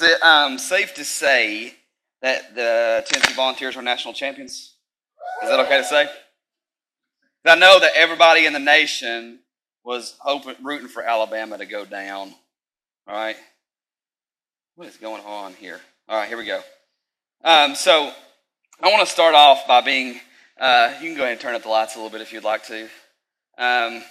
Is it um, safe to say that the Tennessee Volunteers are national champions? Is that okay to say? I know that everybody in the nation was hoping, rooting for Alabama to go down. All right. What is going on here? All right, here we go. Um, so I want to start off by being. Uh, you can go ahead and turn up the lights a little bit if you'd like to. Um,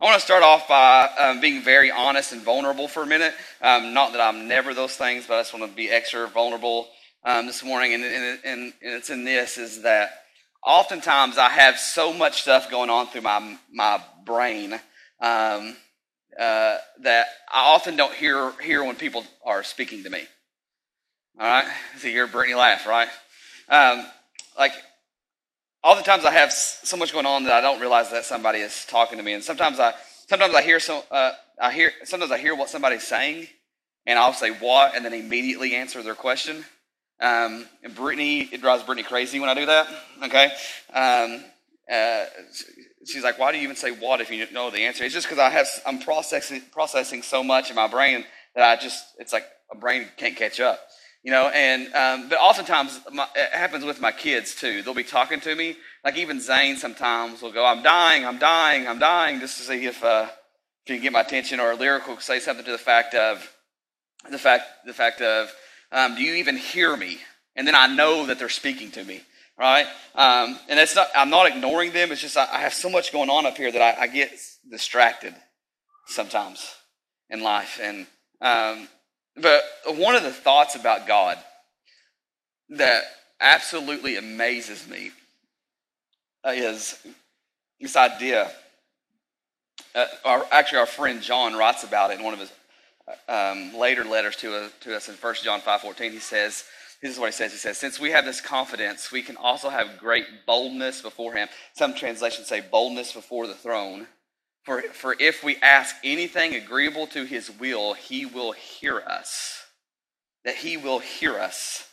I want to start off by um, being very honest and vulnerable for a minute. Um, not that I'm never those things, but I just want to be extra vulnerable um, this morning. And, and, and, it's in this is that oftentimes I have so much stuff going on through my, my brain um, uh, that I often don't hear, hear when people are speaking to me. All right? So you hear Brittany laugh, right? Um, like, oftentimes I have so much going on that I don't realize that somebody is talking to me. And sometimes I, sometimes I hear, so, uh, I hear, sometimes I hear what somebody's saying, and I'll say what, and then immediately answer their question. Um, and Brittany, it drives Brittany crazy when I do that. Okay. Um, uh, she's like, "Why do you even say what if you know the answer?" It's just because I have I'm processing processing so much in my brain that I just it's like a brain can't catch up, you know. And um, but oftentimes my, it happens with my kids too. They'll be talking to me, like even Zane sometimes will go, "I'm dying, I'm dying, I'm dying," just to see if uh, if you can get my attention. Or a lyrical say something to the fact of the fact the fact of um, do you even hear me? And then I know that they're speaking to me, right? Um, and it's not, I'm not ignoring them. It's just I, I have so much going on up here that I, I get distracted sometimes in life. And um, but one of the thoughts about God that absolutely amazes me is this idea. Uh, our, actually, our friend John writes about it in one of his um, later letters to, uh, to us in 1 John 5.14, he says, this is what he says. He says, since we have this confidence, we can also have great boldness before him. Some translations say boldness before the throne. For, for if we ask anything agreeable to his will, he will hear us. That he will hear us.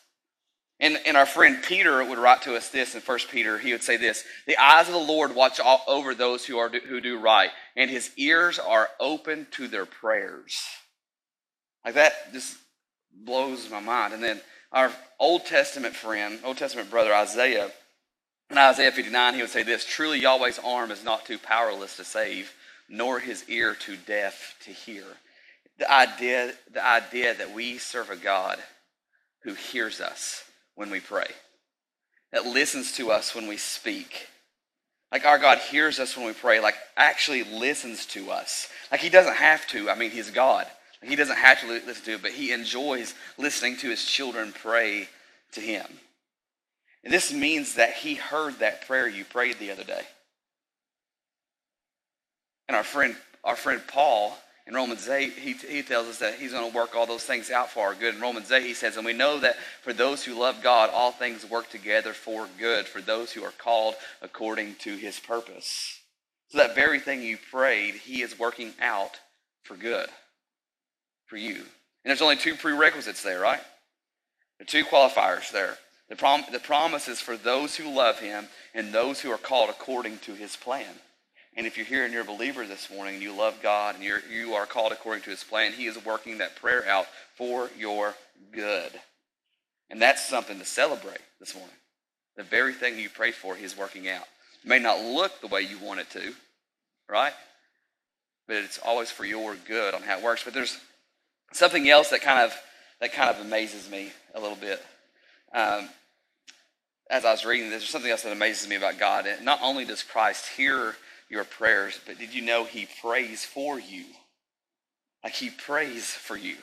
And, and our friend Peter would write to us this in 1 Peter. He would say this The eyes of the Lord watch all over those who, are, who do right, and his ears are open to their prayers. Like that just blows my mind. And then our Old Testament friend, Old Testament brother Isaiah, in Isaiah 59, he would say this Truly, Yahweh's arm is not too powerless to save, nor his ear too deaf to hear. The idea, the idea that we serve a God who hears us when we pray, that listens to us when we speak. Like our God hears us when we pray, like actually listens to us. Like he doesn't have to. I mean, he's God. He doesn't have to listen to it, but he enjoys listening to his children pray to him. And this means that he heard that prayer you prayed the other day. And our friend, our friend Paul in Romans 8, he, he tells us that he's going to work all those things out for our good. In Romans 8, he says, And we know that for those who love God, all things work together for good, for those who are called according to his purpose. So that very thing you prayed, he is working out for good for you. And there's only two prerequisites there, right? The two qualifiers there. The, prom- the promise is for those who love him and those who are called according to his plan. And if you're here and you're a believer this morning and you love God and you're, you are called according to his plan, he is working that prayer out for your good. And that's something to celebrate this morning. The very thing you prayed for, he's working out. It may not look the way you want it to, right? But it's always for your good on how it works. But there's Something else that kind of that kind of amazes me a little bit. Um, as I was reading this, there's something else that amazes me about God. And not only does Christ hear your prayers, but did you know He prays for you? Like He prays for you.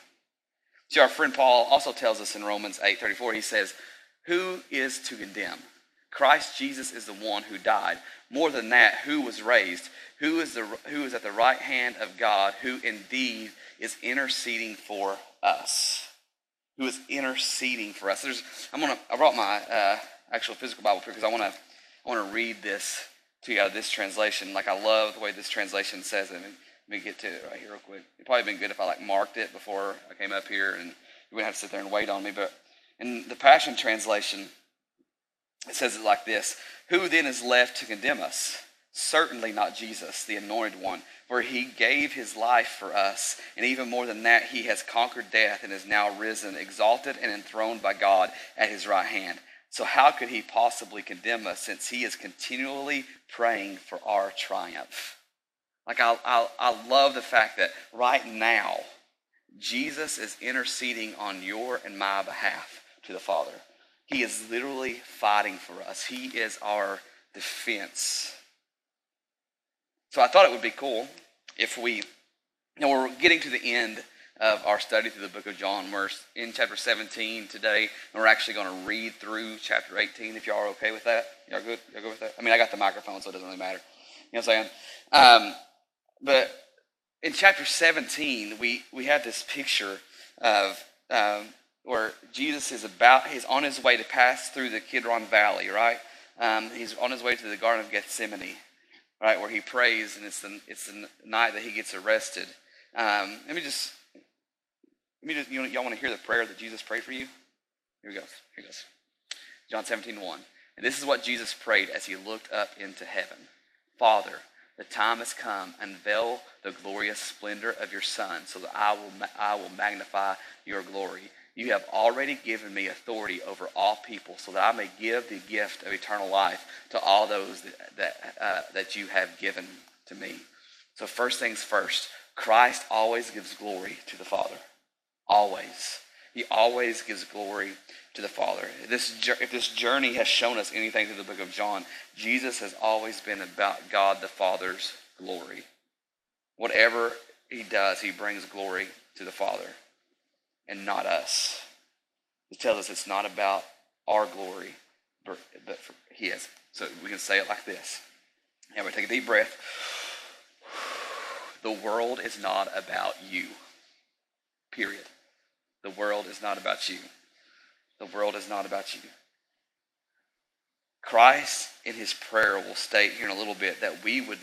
See, our friend Paul also tells us in Romans 8:34, he says, "Who is to condemn? Christ Jesus is the one who died. More than that, who was raised, who is, the, who is at the right hand of God, who indeed is interceding for us. Who is interceding for us. There's, I'm gonna, I brought my uh, actual physical Bible here because I want to I want to read this to you out of this translation. Like I love the way this translation says it. Let me get to it right here real quick. It'd probably been good if I like marked it before I came up here and you wouldn't have to sit there and wait on me. But in the Passion Translation, it says it like this Who then is left to condemn us? Certainly not Jesus, the anointed one, for he gave his life for us. And even more than that, he has conquered death and is now risen, exalted and enthroned by God at his right hand. So, how could he possibly condemn us since he is continually praying for our triumph? Like, I, I, I love the fact that right now, Jesus is interceding on your and my behalf to the Father. He is literally fighting for us, He is our defense. So I thought it would be cool if we, you know, we're getting to the end of our study through the book of John. We're in chapter 17 today, and we're actually going to read through chapter 18 if y'all are okay with that. Y'all good? Y'all good with that? I mean, I got the microphone, so it doesn't really matter. You know what I'm saying? Um, but in chapter 17, we, we have this picture of um, where Jesus is about, he's on his way to pass through the Kidron Valley, right? Um, he's on his way to the Garden of Gethsemane, right, where he prays, and it's the, it's the night that he gets arrested. Um, let me just, let me just, you know, y'all want to hear the prayer that Jesus prayed for you? Here we go. Here goes. John 17, 1. And this is what Jesus prayed as he looked up into heaven. Father, the time has come. Unveil the glorious splendor of your Son, so that I will, I will magnify your glory. You have already given me authority over all people, so that I may give the gift of eternal life to all those that, that, uh, that you have given to me. So, first things first, Christ always gives glory to the Father. Always. He always gives glory to the Father. This, if this journey has shown us anything through the book of John, Jesus has always been about God the Father's glory. Whatever he does, he brings glory to the Father and not us. He tells us it's not about our glory, but, for his. So we can say it like this. And we take a deep breath. The world is not about you. Period. The world is not about you. The world is not about you. Christ in his prayer will state here in a little bit that we would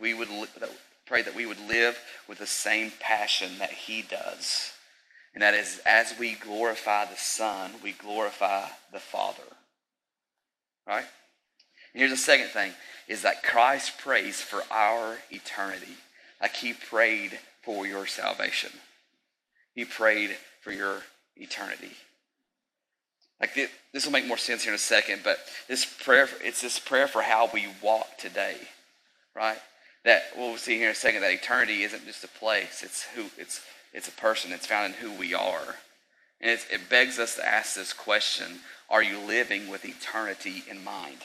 we would that, pray that we would live with the same passion that he does. And that is as we glorify the Son, we glorify the Father. Right? And here's the second thing is that Christ prays for our eternity. Like he prayed for your salvation. He prayed for your eternity. Like this, will make more sense here in a second, but this prayer, it's this prayer for how we walk today, right? That we'll see here in a second that eternity isn't just a place; it's who, it's it's a person. It's found in who we are, and it begs us to ask this question: Are you living with eternity in mind?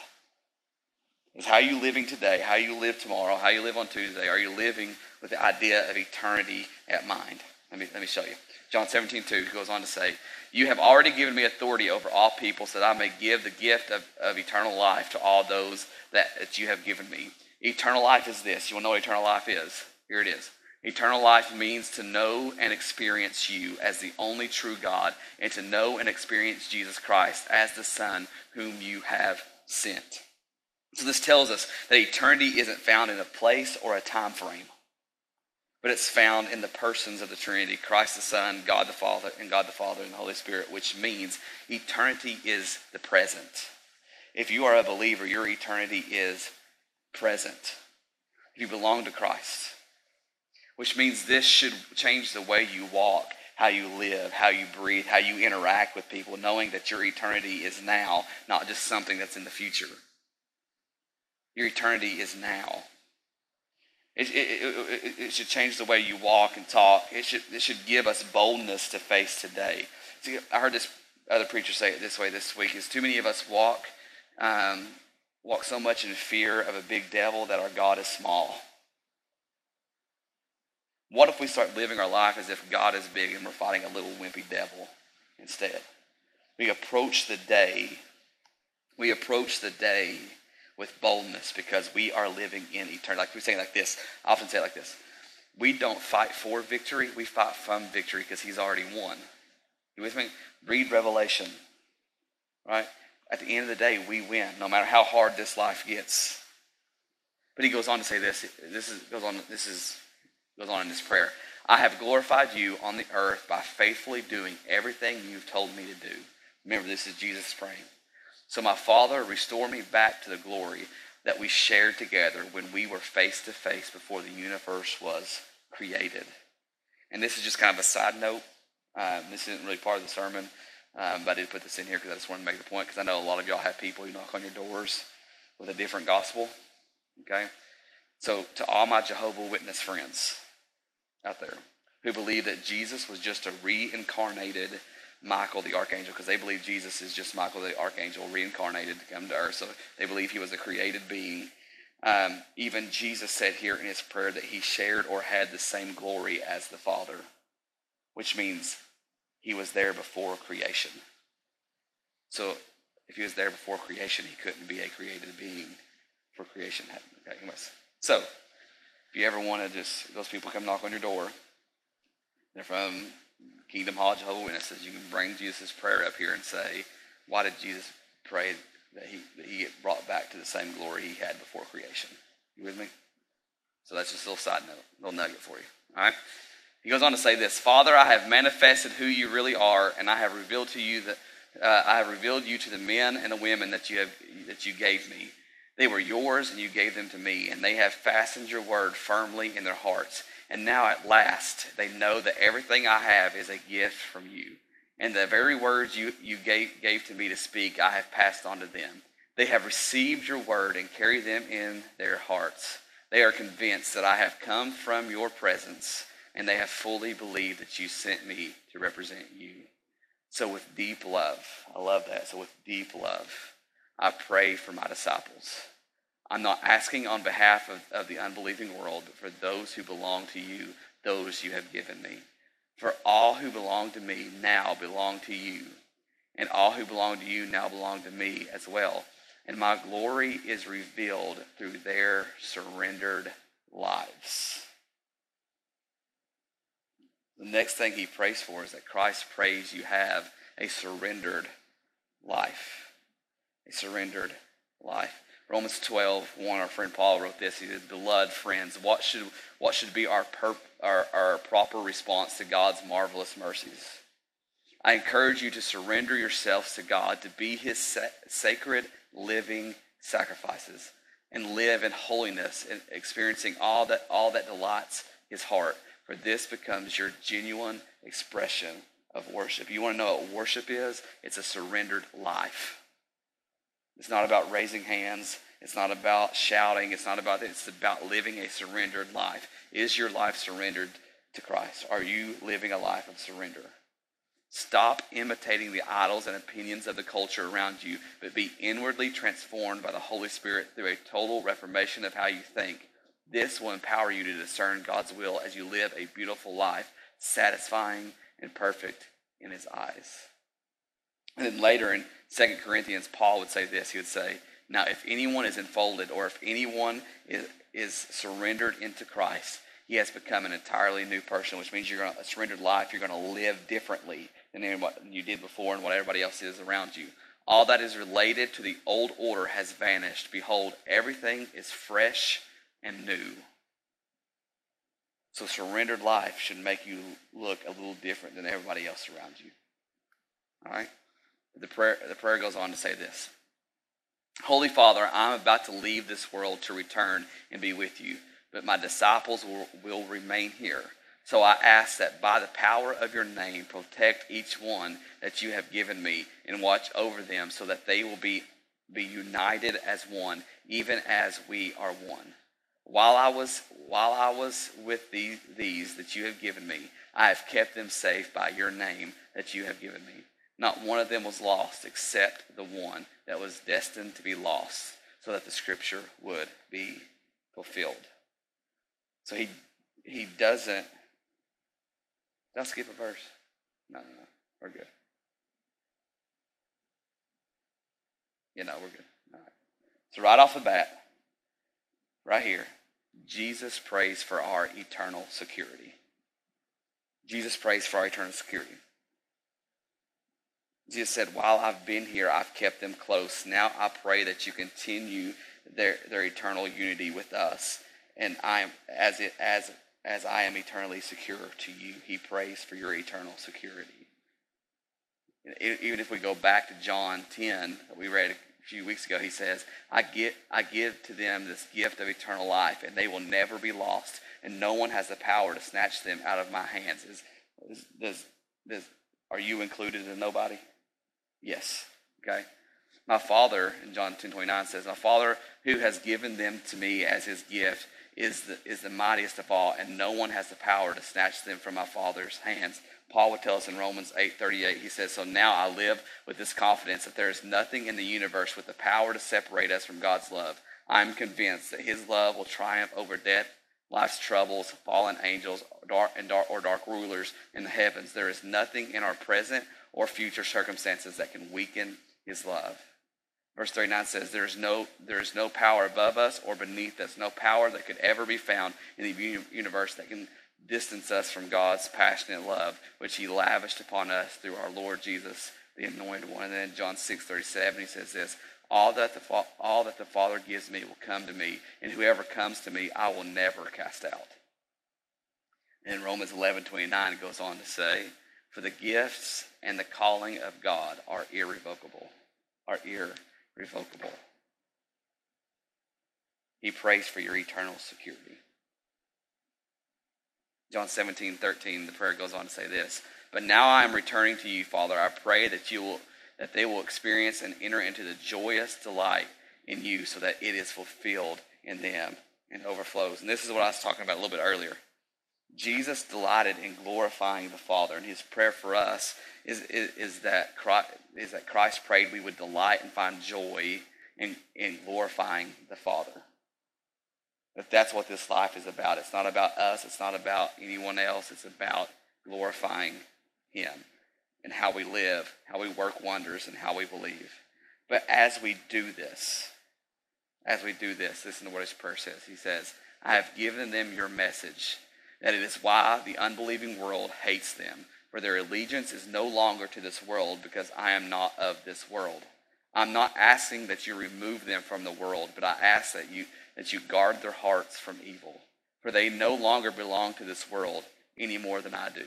Is how you living today, how you live tomorrow, how you live on Tuesday? Are you living with the idea of eternity at mind? Let me let me show you. John 17, 2 goes on to say, You have already given me authority over all people so that I may give the gift of, of eternal life to all those that, that you have given me. Eternal life is this. You want to know what eternal life is? Here it is. Eternal life means to know and experience you as the only true God and to know and experience Jesus Christ as the Son whom you have sent. So this tells us that eternity isn't found in a place or a time frame but it's found in the persons of the Trinity Christ the Son, God the Father, and God the Father and the Holy Spirit, which means eternity is the present. If you are a believer, your eternity is present. You belong to Christ, which means this should change the way you walk, how you live, how you breathe, how you interact with people, knowing that your eternity is now, not just something that's in the future. Your eternity is now. It, it, it, it, should change the way you walk and talk. It should, it should give us boldness to face today. See, I heard this other preacher say it this way this week: is too many of us walk um, walk so much in fear of a big devil that our God is small. What if we start living our life as if God is big and we're fighting a little wimpy devil instead? We approach the day. We approach the day with boldness because we are living in eternity. Like we say like this. I often say like this. We don't fight for victory. We fight from victory because he's already won. You with me? Read Revelation. Right? At the end of the day, we win, no matter how hard this life gets. But he goes on to say this. This is goes on. This is goes on in this prayer. I have glorified you on the earth by faithfully doing everything you've told me to do. Remember, this is Jesus praying. So, my Father, restore me back to the glory that we shared together when we were face to face before the universe was created. And this is just kind of a side note. Um, this isn't really part of the sermon, um, but I did put this in here because I just wanted to make the point because I know a lot of y'all have people who knock on your doors with a different gospel. Okay? So, to all my Jehovah Witness friends out there who believe that Jesus was just a reincarnated Michael the archangel, because they believe Jesus is just Michael the archangel reincarnated to come to earth. So, they believe he was a created being. Um, even Jesus said here in his prayer that he shared or had the same glory as the Father, which means he was there before creation. So, if he was there before creation, he couldn't be a created being for creation. Okay, anyways. So, if you ever want to just, those people come knock on your door, they're from Kingdom Hall Jehovah Witnesses, you can bring Jesus' prayer up here and say, why did Jesus pray that he, that he get brought back to the same glory he had before creation? You with me? So that's just a little side note, little nugget for you. All right? He goes on to say this Father, I have manifested who you really are, and I have revealed to you that uh, I have revealed you to the men and the women that you have that you gave me. They were yours, and you gave them to me, and they have fastened your word firmly in their hearts. And now at last they know that everything I have is a gift from you. And the very words you, you gave, gave to me to speak, I have passed on to them. They have received your word and carry them in their hearts. They are convinced that I have come from your presence, and they have fully believed that you sent me to represent you. So, with deep love, I love that. So, with deep love, I pray for my disciples. I'm not asking on behalf of, of the unbelieving world, but for those who belong to you, those you have given me. For all who belong to me now belong to you, and all who belong to you now belong to me as well. And my glory is revealed through their surrendered lives. The next thing he prays for is that Christ prays you have a surrendered life. A surrendered life. Romans 12, 1, our friend Paul wrote this. He said, Beloved friends, what should, what should be our, perp, our, our proper response to God's marvelous mercies? I encourage you to surrender yourselves to God, to be his sa- sacred, living sacrifices, and live in holiness and experiencing all that, all that delights his heart. For this becomes your genuine expression of worship. You want to know what worship is? It's a surrendered life. It's not about raising hands. It's not about shouting. It's not about It's about living a surrendered life. Is your life surrendered to Christ? Are you living a life of surrender? Stop imitating the idols and opinions of the culture around you, but be inwardly transformed by the Holy Spirit through a total reformation of how you think. This will empower you to discern God's will as you live a beautiful life, satisfying and perfect in His eyes. And then later in 2 Corinthians, Paul would say this. He would say, Now, if anyone is enfolded or if anyone is, is surrendered into Christ, he has become an entirely new person, which means you're going to, surrendered life, you're going to live differently than what you did before and what everybody else is around you. All that is related to the old order has vanished. Behold, everything is fresh and new. So, surrendered life should make you look a little different than everybody else around you. All right? The prayer, the prayer goes on to say this Holy Father, I'm about to leave this world to return and be with you, but my disciples will, will remain here. So I ask that by the power of your name, protect each one that you have given me and watch over them so that they will be, be united as one, even as we are one. While I was, while I was with these, these that you have given me, I have kept them safe by your name that you have given me. Not one of them was lost except the one that was destined to be lost so that the scripture would be fulfilled. So he he doesn't Did I skip a verse? No, no, no. We're good. Yeah, no, we're good. All right. So right off the bat, right here, Jesus prays for our eternal security. Jesus prays for our eternal security. Jesus said, While I've been here, I've kept them close. Now I pray that you continue their, their eternal unity with us. And I am as it as as I am eternally secure to you. He prays for your eternal security. Even if we go back to John 10 that we read a few weeks ago, he says, I, get, I give to them this gift of eternal life, and they will never be lost, and no one has the power to snatch them out of my hands. Is, is, does, does, are you included in nobody? Yes. Okay. My Father, in John 10 29 says, My Father who has given them to me as his gift is the, is the mightiest of all, and no one has the power to snatch them from my Father's hands. Paul would tell us in Romans 8:38, he says, "So now I live with this confidence that there is nothing in the universe with the power to separate us from God's love. I'm convinced that his love will triumph over death, life's troubles, fallen angels, dark and dark or dark rulers in the heavens. There is nothing in our present or future circumstances that can weaken his love." Verse 39 says, there is, no, there is no power above us or beneath us, no power that could ever be found in the universe that can distance us from God's passionate love, which he lavished upon us through our Lord Jesus, the anointed one. And then John 6 37, he says this all that, the, all that the Father gives me will come to me, and whoever comes to me, I will never cast out. And in Romans 11 29, it goes on to say, For the gifts and the calling of God are irrevocable. Are irrevocable. He prays for your eternal security. John 17, 13, the prayer goes on to say this. But now I am returning to you, Father. I pray that you will that they will experience and enter into the joyous delight in you so that it is fulfilled in them and overflows. And this is what I was talking about a little bit earlier. Jesus delighted in glorifying the Father, and his prayer for us is, is, is, that Christ, is that Christ prayed we would delight and find joy in, in glorifying the Father. That that's what this life is about. It's not about us. It's not about anyone else. It's about glorifying Him and how we live, how we work wonders, and how we believe. But as we do this, as we do this, listen to what his prayer says. He says, I have given them your message, that it is why the unbelieving world hates them for their allegiance is no longer to this world because I am not of this world. I'm not asking that you remove them from the world, but I ask that you that you guard their hearts from evil, for they no longer belong to this world any more than I do.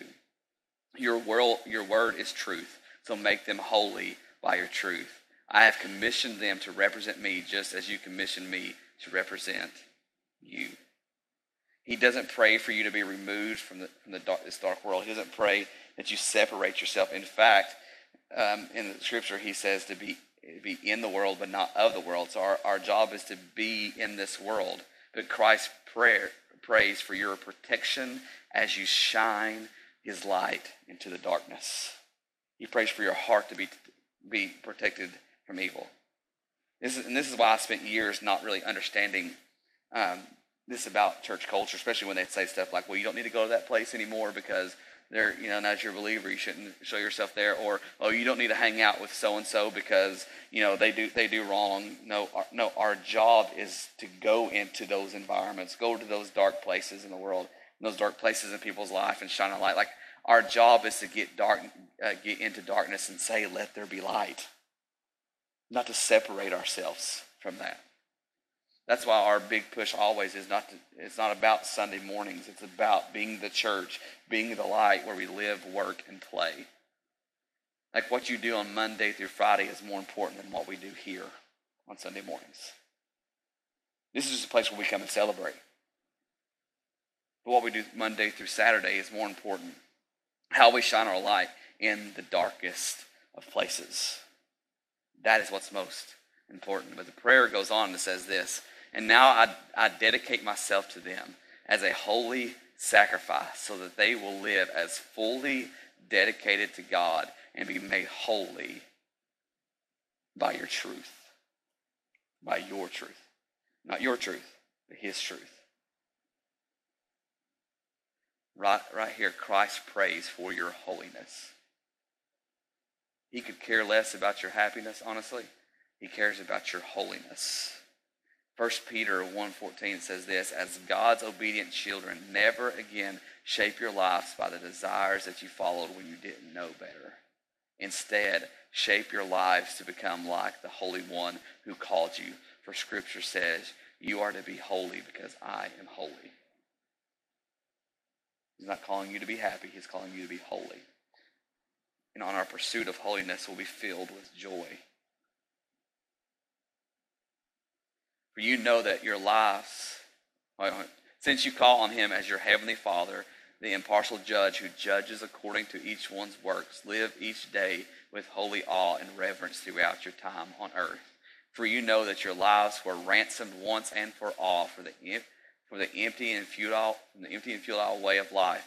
Your world, your word is truth, so make them holy by your truth. I have commissioned them to represent me just as you commissioned me to represent you. He doesn't pray for you to be removed from, the, from the dark, this dark world. He doesn't pray that you separate yourself. In fact, um, in the scripture, he says to be, be in the world, but not of the world. So our, our job is to be in this world. But Christ prayer, prays for your protection as you shine his light into the darkness. He prays for your heart to be, be protected from evil. This is, and this is why I spent years not really understanding um, this about church culture, especially when they say stuff like, well, you don't need to go to that place anymore because they're, you know, now as you're a believer, you shouldn't show yourself there. Or, oh, you don't need to hang out with so and so because, you know, they do they do wrong. No, our, no, our job is to go into those environments, go to those dark places in the world, those dark places in people's life, and shine a light. Like our job is to get dark, uh, get into darkness and say, "Let there be light," not to separate ourselves from that. That's why our big push always is not to, it's not about Sunday mornings. It's about being the church, being the light where we live, work, and play. Like what you do on Monday through Friday is more important than what we do here on Sunday mornings. This is just a place where we come and celebrate. But what we do Monday through Saturday is more important. How we shine our light in the darkest of places. That is what's most important. But the prayer goes on and says this and now I, I dedicate myself to them as a holy sacrifice so that they will live as fully dedicated to God and be made holy by your truth. By your truth. Not your truth, but His truth. Right, right here, Christ prays for your holiness. He could care less about your happiness, honestly. He cares about your holiness. 1 Peter 1.14 says this, As God's obedient children, never again shape your lives by the desires that you followed when you didn't know better. Instead, shape your lives to become like the Holy One who called you. For Scripture says, You are to be holy because I am holy. He's not calling you to be happy, He's calling you to be holy. And on our pursuit of holiness, we'll be filled with joy. For you know that your lives, uh, since you call on him as your heavenly Father, the impartial judge who judges according to each one's works, live each day with holy awe and reverence throughout your time on earth. For you know that your lives were ransomed once and for all for the, for the empty and futile, the empty and futile way of life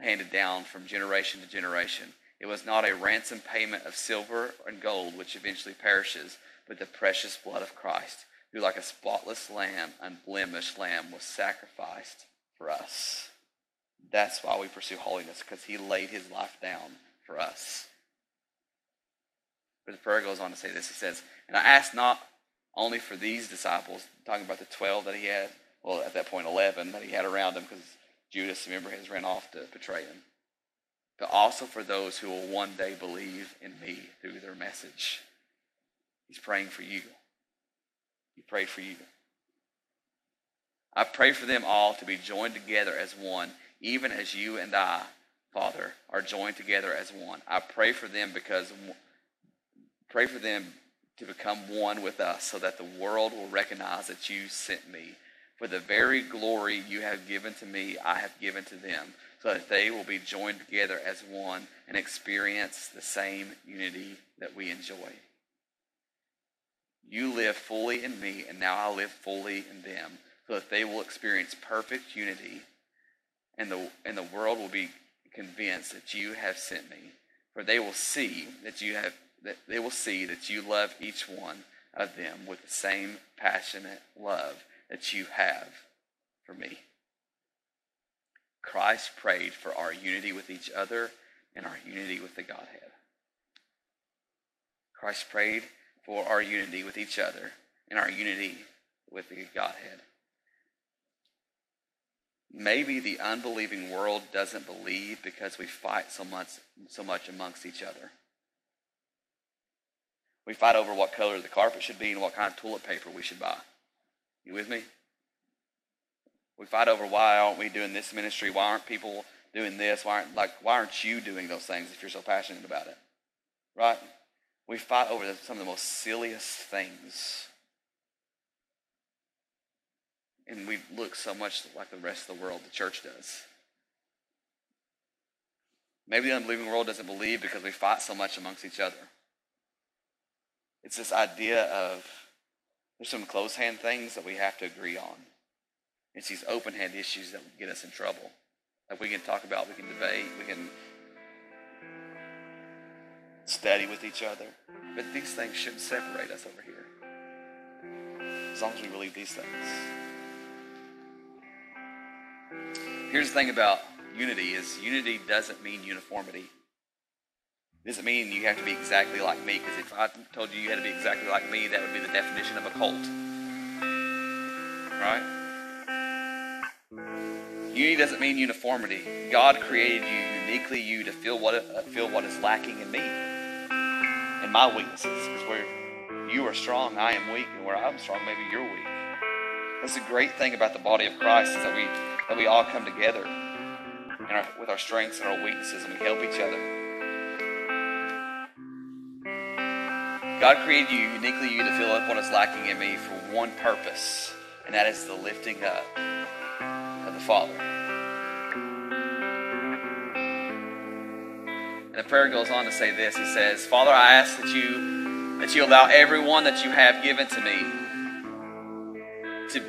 handed down from generation to generation. It was not a ransom payment of silver and gold, which eventually perishes, but the precious blood of Christ, who, like a spotless lamb, unblemished lamb, was sacrificed for us. That's why we pursue holiness, because he laid his life down for us. But the prayer goes on to say this. He says, And I ask not only for these disciples, talking about the 12 that he had, well, at that point, 11 that he had around him, because Judas, remember, has ran off to betray him, but also for those who will one day believe in me through their message. He's praying for you. He prayed for you. I pray for them all to be joined together as one, even as you and I, Father, are joined together as one. I pray for them because pray for them to become one with us so that the world will recognize that you sent me. For the very glory you have given to me, I have given to them, so that they will be joined together as one and experience the same unity that we enjoy. You live fully in me, and now I live fully in them, so that they will experience perfect unity, and the, and the world will be convinced that you have sent me. For they will see that you have that they will see that you love each one of them with the same passionate love that you have for me. Christ prayed for our unity with each other and our unity with the Godhead. Christ prayed for our unity with each other and our unity with the Godhead. Maybe the unbelieving world doesn't believe because we fight so much, so much amongst each other. We fight over what color the carpet should be and what kind of toilet paper we should buy. You with me? We fight over why aren't we doing this ministry? Why aren't people doing this? Why aren't like why aren't you doing those things if you're so passionate about it? Right? We fight over some of the most silliest things. And we look so much like the rest of the world, the church does. Maybe the unbelieving world doesn't believe because we fight so much amongst each other. It's this idea of there's some close hand things that we have to agree on. It's these open hand issues that get us in trouble. Like we can talk about, we can debate, we can study with each other. But these things shouldn't separate us over here. As long as we believe these things. Here's the thing about unity is unity doesn't mean uniformity. It doesn't mean you have to be exactly like me, because if I told you you had to be exactly like me, that would be the definition of a cult. Right? Unity doesn't mean uniformity. God created you uniquely you to feel what feel what is lacking in me and my weaknesses. Because where you are strong, I am weak, and where I'm strong, maybe you're weak. That's the great thing about the body of Christ is that we that we all come together our, with our strengths and our weaknesses, and we help each other. God created you uniquely you to fill up what is lacking in me for one purpose, and that is the lifting up of the Father. The prayer goes on to say this. He says, Father, I ask that you that you allow everyone that you have given to me to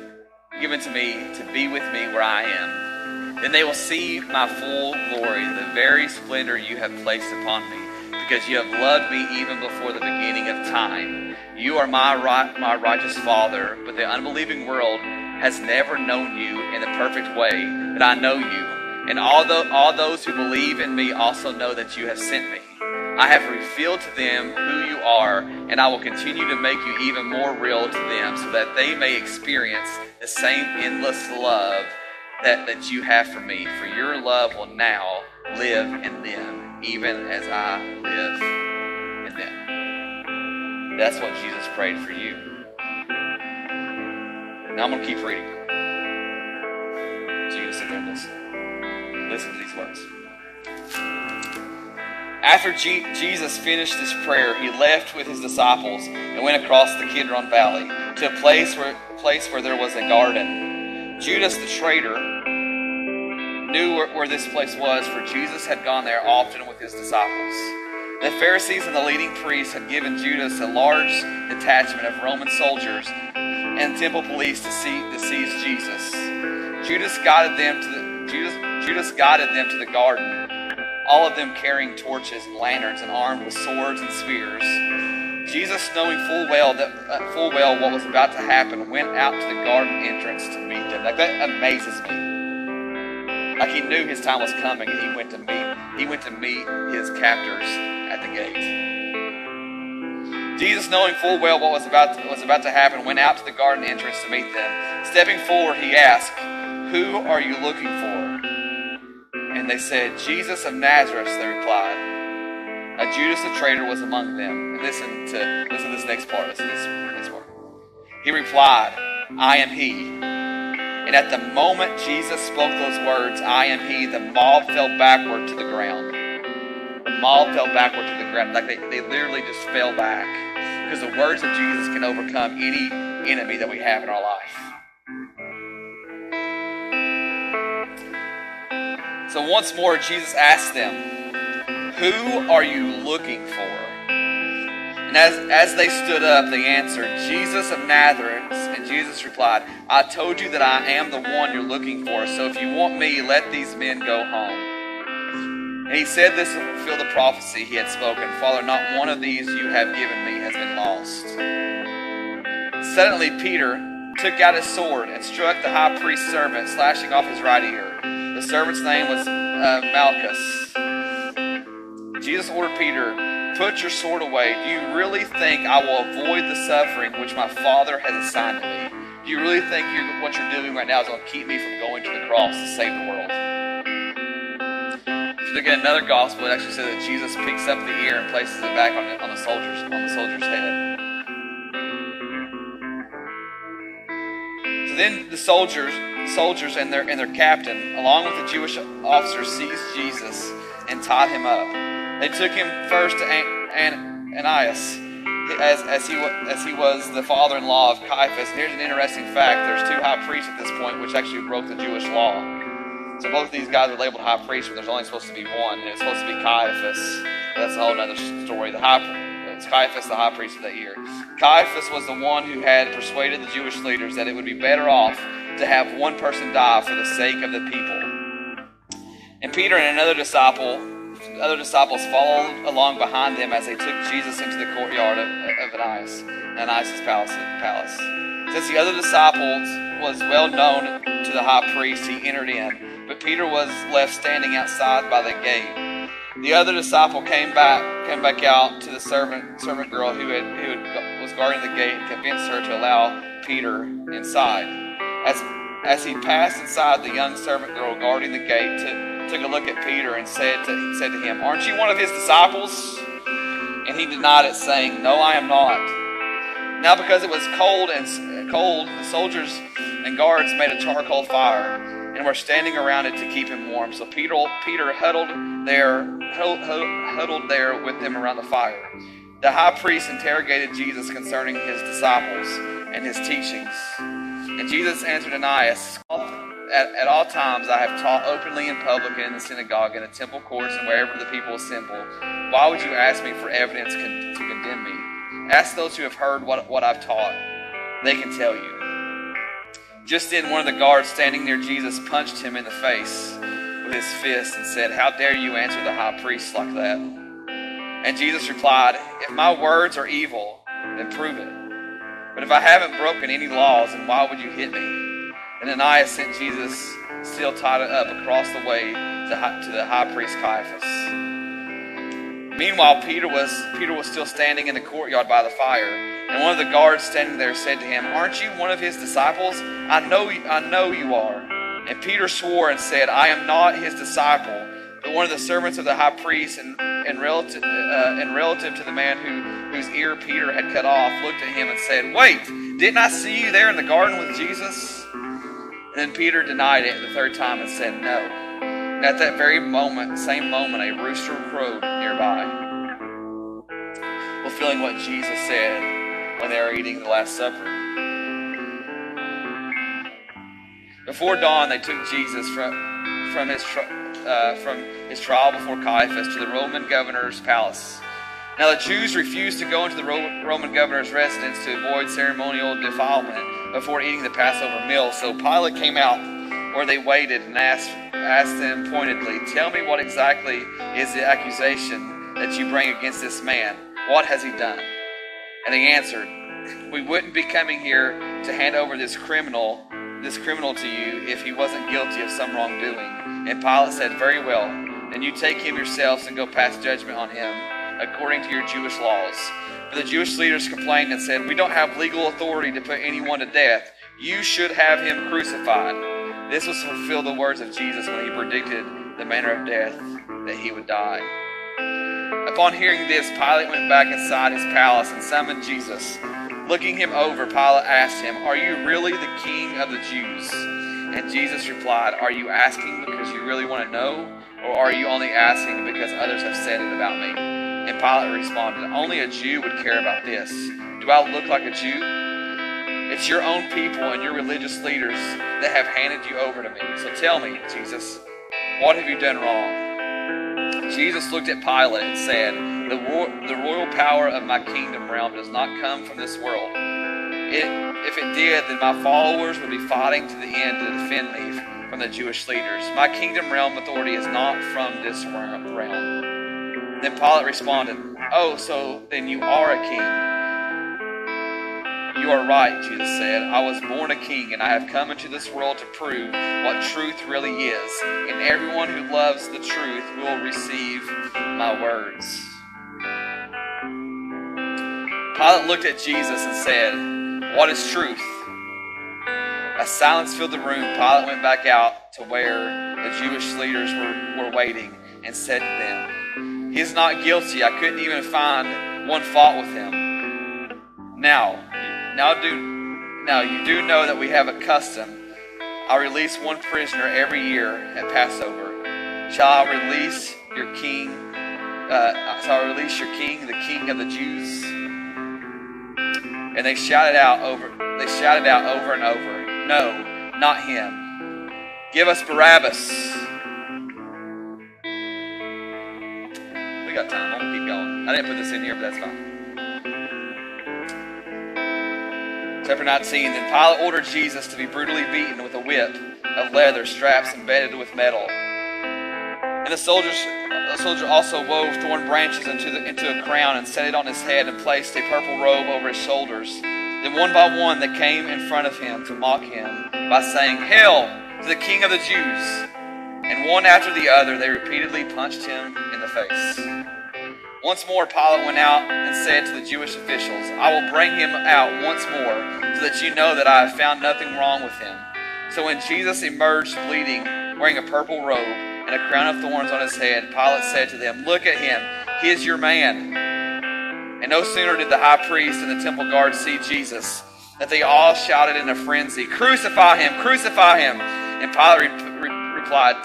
given to me to be with me where I am. Then they will see my full glory, the very splendor you have placed upon me, because you have loved me even before the beginning of time. You are my right, my righteous Father, but the unbelieving world has never known you in the perfect way that I know you. And all, the, all those who believe in me also know that you have sent me. I have revealed to them who you are, and I will continue to make you even more real to them so that they may experience the same endless love that, that you have for me. For your love will now live in them, even as I live in them. That's what Jesus prayed for you. Now I'm going to keep reading. So you can sit there and listen. Listen to these words. After G- Jesus finished this prayer, he left with his disciples and went across the Kidron Valley to a place where, place where there was a garden. Judas the traitor knew where, where this place was, for Jesus had gone there often with his disciples. The Pharisees and the leading priests had given Judas a large detachment of Roman soldiers and temple police to, see, to seize Jesus. Judas guided them to the Judas, Judas guided them to the garden, all of them carrying torches and lanterns and armed with swords and spears. Jesus, knowing full well that uh, full well what was about to happen, went out to the garden entrance to meet them. Like that amazes me. Like he knew his time was coming, and he went to meet he went to meet his captors at the gate. Jesus, knowing full well what was about to, was about to happen, went out to the garden entrance to meet them. Stepping forward, he asked, "Who are you looking for?" And they said, "Jesus of Nazareth." They replied. A Judas the traitor was among them. And listen to listen to this next part. Listen to this part. He replied, "I am he." And at the moment Jesus spoke those words, "I am he," the mob fell backward to the ground. The mob fell backward to the ground. Like they, they literally just fell back. Because the words of Jesus can overcome any enemy that we have in our life. So once more, Jesus asked them, Who are you looking for? And as, as they stood up, they answered, Jesus of Nazareth. And Jesus replied, I told you that I am the one you're looking for. So if you want me, let these men go home. And he said this to fulfill the prophecy he had spoken Father, not one of these you have given me has been lost. Suddenly, Peter took out his sword and struck the high priest's servant, slashing off his right ear. The servant's name was uh, Malchus. Jesus ordered Peter, Put your sword away. Do you really think I will avoid the suffering which my Father has assigned to me? Do you really think you're, what you're doing right now is going to keep me from going to the cross to save the world? If you look at another gospel, it actually says that Jesus picks up the ear and places it back on the, on the soldier's on the soldier's head. So then the soldiers, soldiers and their and their captain, along with the Jewish officers, seized Jesus and tied him up. They took him first to An- An- Ananias, as, as, he, as he was the father-in-law of Caiaphas. Here's an interesting fact. There's two high priests at this point, which actually broke the Jewish law. So both of these guys are labeled high priests, but there's only supposed to be one, and it's supposed to be Caiaphas. That's a whole other story. The high, it's Caiaphas, the high priest of that year. Caiaphas was the one who had persuaded the Jewish leaders that it would be better off to have one person die for the sake of the people. And Peter and another disciple other disciples followed along behind them as they took Jesus into the courtyard of, of Ananias, Ananias' palace, palace. Since the other disciple was well known to the high priest, he entered in, but Peter was left standing outside by the gate. The other disciple came back, came back out to the servant servant girl who had who had, was guarding the gate and convinced her to allow Peter inside. As as he passed inside, the young servant girl guarding the gate took took a look at Peter and said to, said to him, Aren't you one of his disciples? And he denied it, saying, No, I am not. Now, because it was cold and cold, the soldiers and guards made a charcoal fire and were standing around it to keep him warm. So Peter, Peter huddled there, huddled there with them around the fire. The high priest interrogated Jesus concerning his disciples and his teachings. And Jesus answered Ananias, at, at, all times I have taught openly in public and in the synagogue, in the temple courts, and wherever the people assemble. Why would you ask me for evidence con- to condemn me? Ask those who have heard what, what I've taught. They can tell you. Just then, one of the guards standing near Jesus punched him in the face with his fist and said, How dare you answer the high priest like that? And Jesus replied, If my words are evil, then prove it. But if I haven't broken any laws, then why would you hit me? And Ananias sent Jesus, still tied up, across the way to, to the high priest Caiaphas. Meanwhile, Peter was Peter was still standing in the courtyard by the fire, and one of the guards standing there said to him, "Aren't you one of his disciples? I know, I know you are." And Peter swore and said, "I am not his disciple." But one of the servants of the high priest and, and relative uh, and relative to the man who whose ear Peter had cut off looked at him and said, "Wait, didn't I see you there in the garden with Jesus?" And then Peter denied it the third time and said, No. And at that very moment, same moment, a rooster crowed nearby, fulfilling what Jesus said when they were eating the Last Supper. Before dawn, they took Jesus from, from, his, uh, from his trial before Caiaphas to the Roman governor's palace. Now, the Jews refused to go into the Roman governor's residence to avoid ceremonial defilement before eating the Passover meal. So Pilate came out where they waited and asked, asked them pointedly, Tell me what exactly is the accusation that you bring against this man? What has he done? And they answered, We wouldn't be coming here to hand over this criminal this criminal to you if he wasn't guilty of some wrongdoing. And Pilate said, Very well, then you take him yourselves and go pass judgment on him according to your Jewish laws. But the Jewish leaders complained and said, We don't have legal authority to put anyone to death. You should have him crucified. This was to fulfill the words of Jesus when he predicted the manner of death that he would die. Upon hearing this, Pilate went back inside his palace and summoned Jesus. Looking him over, Pilate asked him, Are you really the king of the Jews? And Jesus replied, Are you asking because you really want to know? Or are you only asking because others have said it about me? And Pilate responded, Only a Jew would care about this. Do I look like a Jew? It's your own people and your religious leaders that have handed you over to me. So tell me, Jesus, what have you done wrong? Jesus looked at Pilate and said, the, ro- the royal power of my kingdom realm does not come from this world. It, if it did, then my followers would be fighting to the end to defend me from the Jewish leaders. My kingdom realm authority is not from this realm. Then Pilate responded, Oh, so then you are a king. You are right, Jesus said. I was born a king, and I have come into this world to prove what truth really is. And everyone who loves the truth will receive my words. Pilate looked at Jesus and said, What is truth? As silence filled the room, Pilate went back out to where the Jewish leaders were, were waiting and said to them, He is not guilty. I couldn't even find one fault with him. Now, now do now you do know that we have a custom. I release one prisoner every year at Passover. Shall I release your king? Uh, shall I release your king, the king of the Jews? And they shouted out over they shouted out over and over, No, not him. Give us Barabbas. We got time. I'm gonna keep going. I didn't put this in here, but that's fine. Chapter 19 Then Pilate ordered Jesus to be brutally beaten with a whip of leather, straps embedded with metal. And the soldiers the soldier also wove thorn branches into, the, into a crown and set it on his head and placed a purple robe over his shoulders. Then one by one they came in front of him to mock him by saying, Hail to the King of the Jews! And one after the other they repeatedly punched him in the face. Once more Pilate went out and said to the Jewish officials, I will bring him out once more so that you know that I have found nothing wrong with him. So when Jesus emerged bleeding, wearing a purple robe, and a crown of thorns on his head, Pilate said to them, Look at him, he is your man. And no sooner did the high priest and the temple guards see Jesus that they all shouted in a frenzy, Crucify him, crucify him. And Pilate re- re- replied,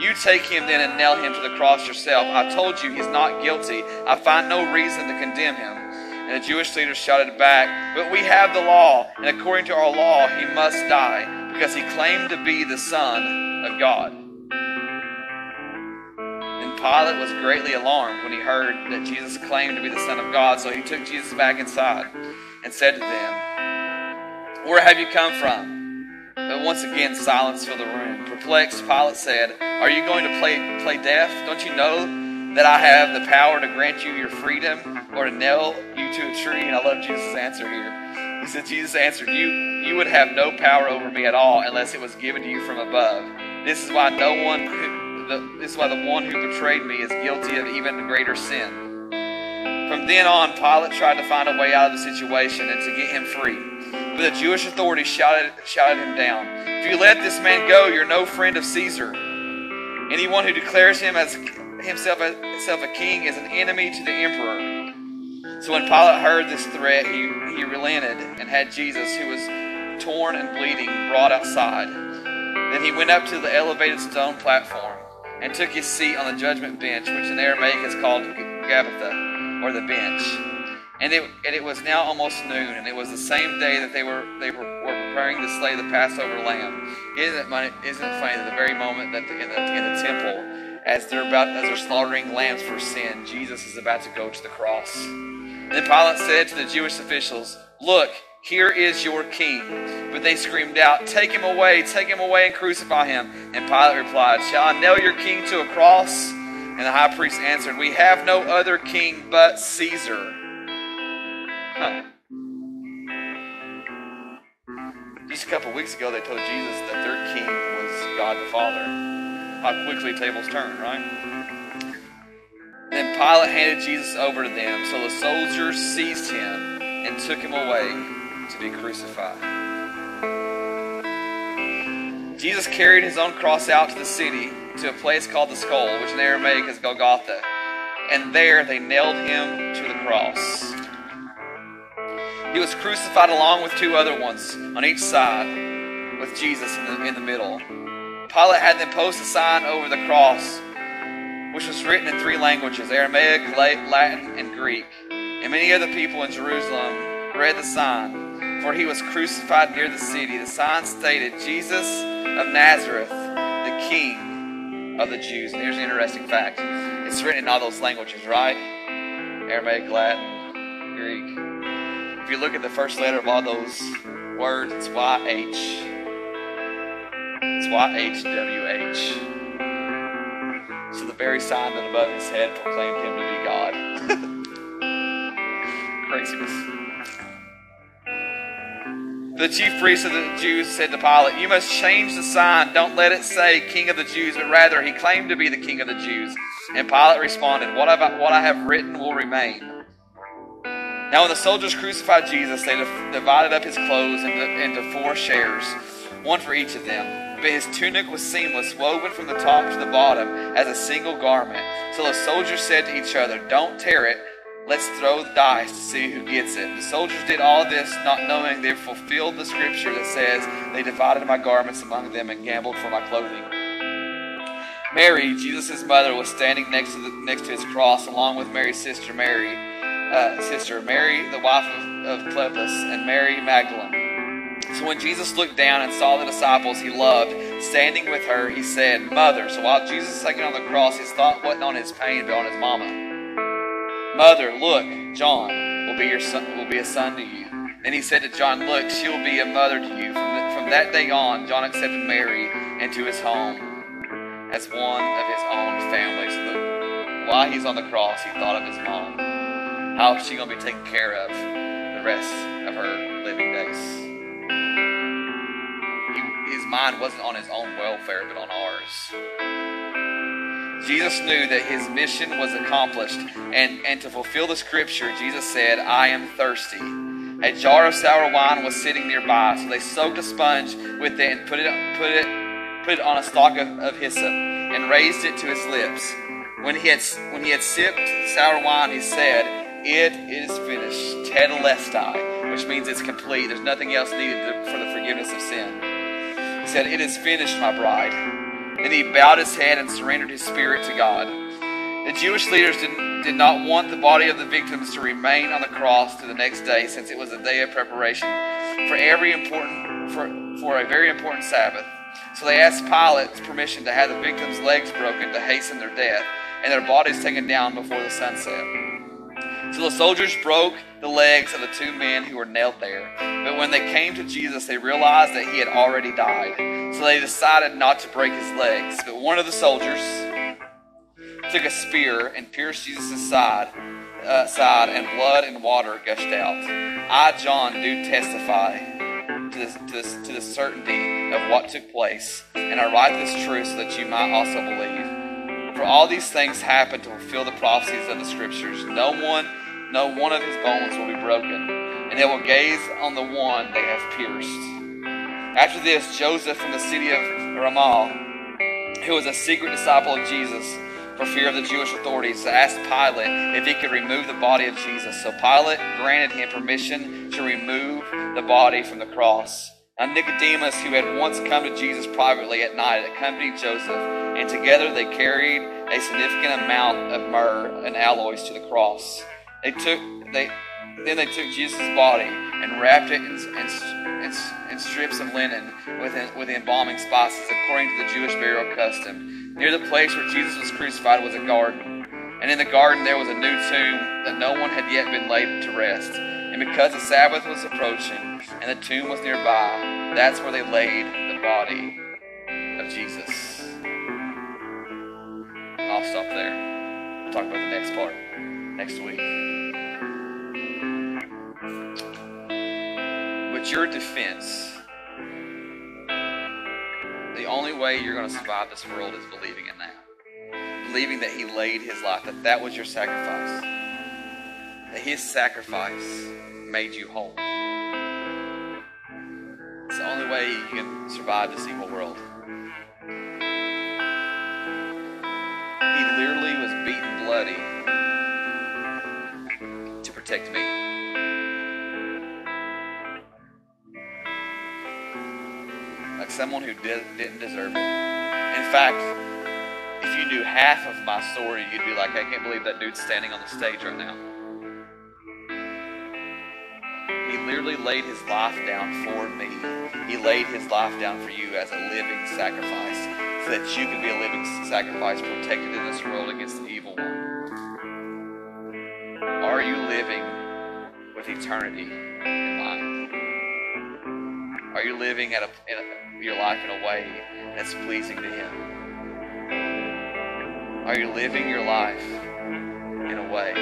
You take him then and nail him to the cross yourself. I told you he's not guilty. I find no reason to condemn him. And the Jewish leaders shouted back, But we have the law, and according to our law, he must die, because he claimed to be the Son of God. Pilate was greatly alarmed when he heard that Jesus claimed to be the Son of God, so he took Jesus back inside and said to them, Where have you come from? Once again, silence filled the room. Perplexed, Pilate said, Are you going to play, play deaf? Don't you know that I have the power to grant you your freedom or to nail you to a tree? And I love Jesus' answer here. He said, Jesus answered, You you would have no power over me at all unless it was given to you from above. This is why no one who the, this is why the one who betrayed me is guilty of even greater sin. From then on, Pilate tried to find a way out of the situation and to get him free. But the Jewish authorities shouted, shouted him down. If you let this man go, you're no friend of Caesar. Anyone who declares him as himself, himself a king is an enemy to the emperor. So when Pilate heard this threat, he, he relented and had Jesus, who was torn and bleeding, brought outside. Then he went up to the elevated stone platform and took his seat on the judgment bench, which in Aramaic is called Gabbatha, or the bench. And it, and it was now almost noon, and it was the same day that they were they were, were preparing to slay the Passover lamb. Isn't it, funny, isn't it funny that the very moment that the, in, the, in the temple, as they're about as they're slaughtering lambs for sin, Jesus is about to go to the cross. And then Pilate said to the Jewish officials, "Look, here is your king." But they screamed out, "Take him away! Take him away and crucify him!" And Pilate replied, "Shall I nail your king to a cross?" And the high priest answered, "We have no other king but Caesar." Huh. Just a couple weeks ago, they told Jesus that their king was God the Father. How quickly tables turn, right? Then Pilate handed Jesus over to them, so the soldiers seized him and took him away to be crucified. Jesus carried his own cross out to the city, to a place called the Skull, which in Aramaic is Golgotha, and there they nailed him to the cross. He was crucified along with two other ones on each side, with Jesus in the, in the middle. Pilate had them post a sign over the cross, which was written in three languages Aramaic, Latin, and Greek. And many of the people in Jerusalem read the sign, for he was crucified near the city. The sign stated, Jesus of Nazareth, the King of the Jews. And here's an interesting fact it's written in all those languages, right? Aramaic, Latin, Greek. If you look at the first letter of all those words, it's YH. It's YHWH. So the very sign that above his head proclaimed him to be God. Craziness. The chief priest of the Jews said to Pilate, You must change the sign. Don't let it say King of the Jews, but rather he claimed to be the King of the Jews. And Pilate responded, What, about, what I have written will remain. Now, when the soldiers crucified Jesus, they divided up his clothes into, into four shares, one for each of them. But his tunic was seamless, woven from the top to the bottom as a single garment. So the soldiers said to each other, Don't tear it. Let's throw the dice to see who gets it. The soldiers did all this, not knowing they fulfilled the scripture that says, They divided my garments among them and gambled for my clothing. Mary, Jesus' mother, was standing next to, the, next to his cross, along with Mary's sister Mary uh, sister, Mary, the wife of, of Cleopas, and Mary Magdalene. So when Jesus looked down and saw the disciples he loved standing with her, he said, Mother. So while Jesus was hanging on the cross, his thought wasn't on his pain, but on his mama. Mother, look, John will be your son, will be a son to you. Then he said to John, Look, she will be a mother to you. From, the, from that day on, John accepted Mary into his home as one of his own family. So the, while he's on the cross, he thought of his mom. How is she going to be taken care of the rest of her living days? He, his mind wasn't on his own welfare, but on ours. Jesus knew that his mission was accomplished, and, and to fulfill the scripture, Jesus said, I am thirsty. A jar of sour wine was sitting nearby, so they soaked a sponge with it and put it, put it, put it on a stalk of, of hyssop and raised it to his lips. When he had, when he had sipped sour wine, he said, it is finished. Tetelestai, which means it's complete. There's nothing else needed for the forgiveness of sin. He said, It is finished, my bride. Then he bowed his head and surrendered his spirit to God. The Jewish leaders did, did not want the body of the victims to remain on the cross to the next day, since it was a day of preparation for every important for, for a very important Sabbath. So they asked Pilate's permission to have the victims' legs broken to hasten their death, and their bodies taken down before the sunset. So the soldiers broke the legs of the two men who were nailed there. But when they came to Jesus, they realized that he had already died. So they decided not to break his legs. But one of the soldiers took a spear and pierced Jesus' side, uh, side, and blood and water gushed out. I, John, do testify to, to, to the certainty of what took place, and I write this truth so that you might also believe. For all these things happened to fulfill the prophecies of the scriptures. No one, no one of his bones will be broken, and they will gaze on the one they have pierced. After this, Joseph from the city of Ramah, who was a secret disciple of Jesus, for fear of the Jewish authorities, asked Pilate if he could remove the body of Jesus. So Pilate granted him permission to remove the body from the cross. Now Nicodemus, who had once come to Jesus privately at night, accompanied Joseph, and together they carried a significant amount of myrrh and aloes to the cross. They took they then they took Jesus' body and wrapped it in, in, in, in strips of linen with, with embalming spices, according to the Jewish burial custom. Near the place where Jesus was crucified was a garden, and in the garden there was a new tomb that no one had yet been laid to rest. And because the Sabbath was approaching and the tomb was nearby, that's where they laid the body of Jesus. I'll stop there. We'll talk about the next part next week. But your defense, the only way you're going to survive this world is believing it now. Believing that He laid His life, that that was your sacrifice. That His sacrifice made you whole. It's the only way you can survive this evil world. Someone who did, didn't deserve it. In fact, if you knew half of my story, you'd be like, I can't believe that dude's standing on the stage right now. He literally laid his life down for me. He laid his life down for you as a living sacrifice so that you can be a living sacrifice protected in this world against the evil one. Are you living with eternity in mind? Are you living at a, a, your life in a way that's pleasing to Him? Are you living your life in a way?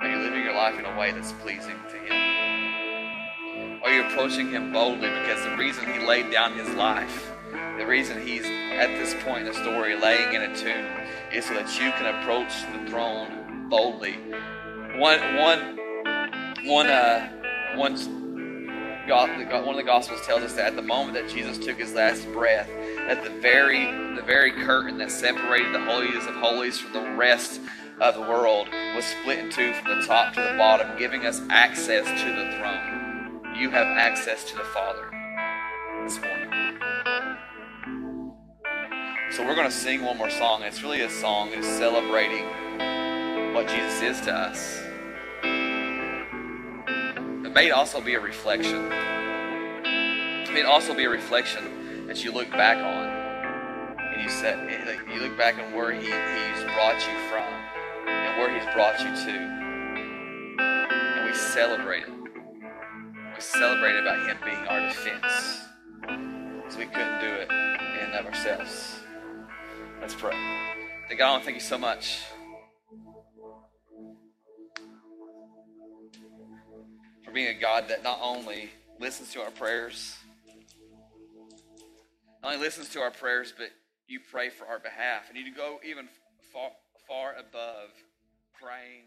Are you living your life in a way that's pleasing to Him? Are you approaching Him boldly because the reason He laid down His life, the reason He's at this point in the story laying in a tomb, is so that you can approach the throne boldly. One, one, one, uh, one one of the gospels tells us that at the moment that Jesus took his last breath, that the very the very curtain that separated the holiest of holies from the rest of the world was split in two from the top to the bottom, giving us access to the throne. You have access to the Father this morning. So we're going to sing one more song. It's really a song that's celebrating what Jesus is to us. It may also be a reflection. It may also be a reflection that you look back on and you said you look back on where he, he's brought you from and where he's brought you to. And we celebrate it. We celebrate about him being our defense. Because we couldn't do it in and of ourselves. Let's pray. God, I want to thank you so much. For being a God that not only listens to our prayers, not only listens to our prayers, but you pray for our behalf. And you go even far, far above praying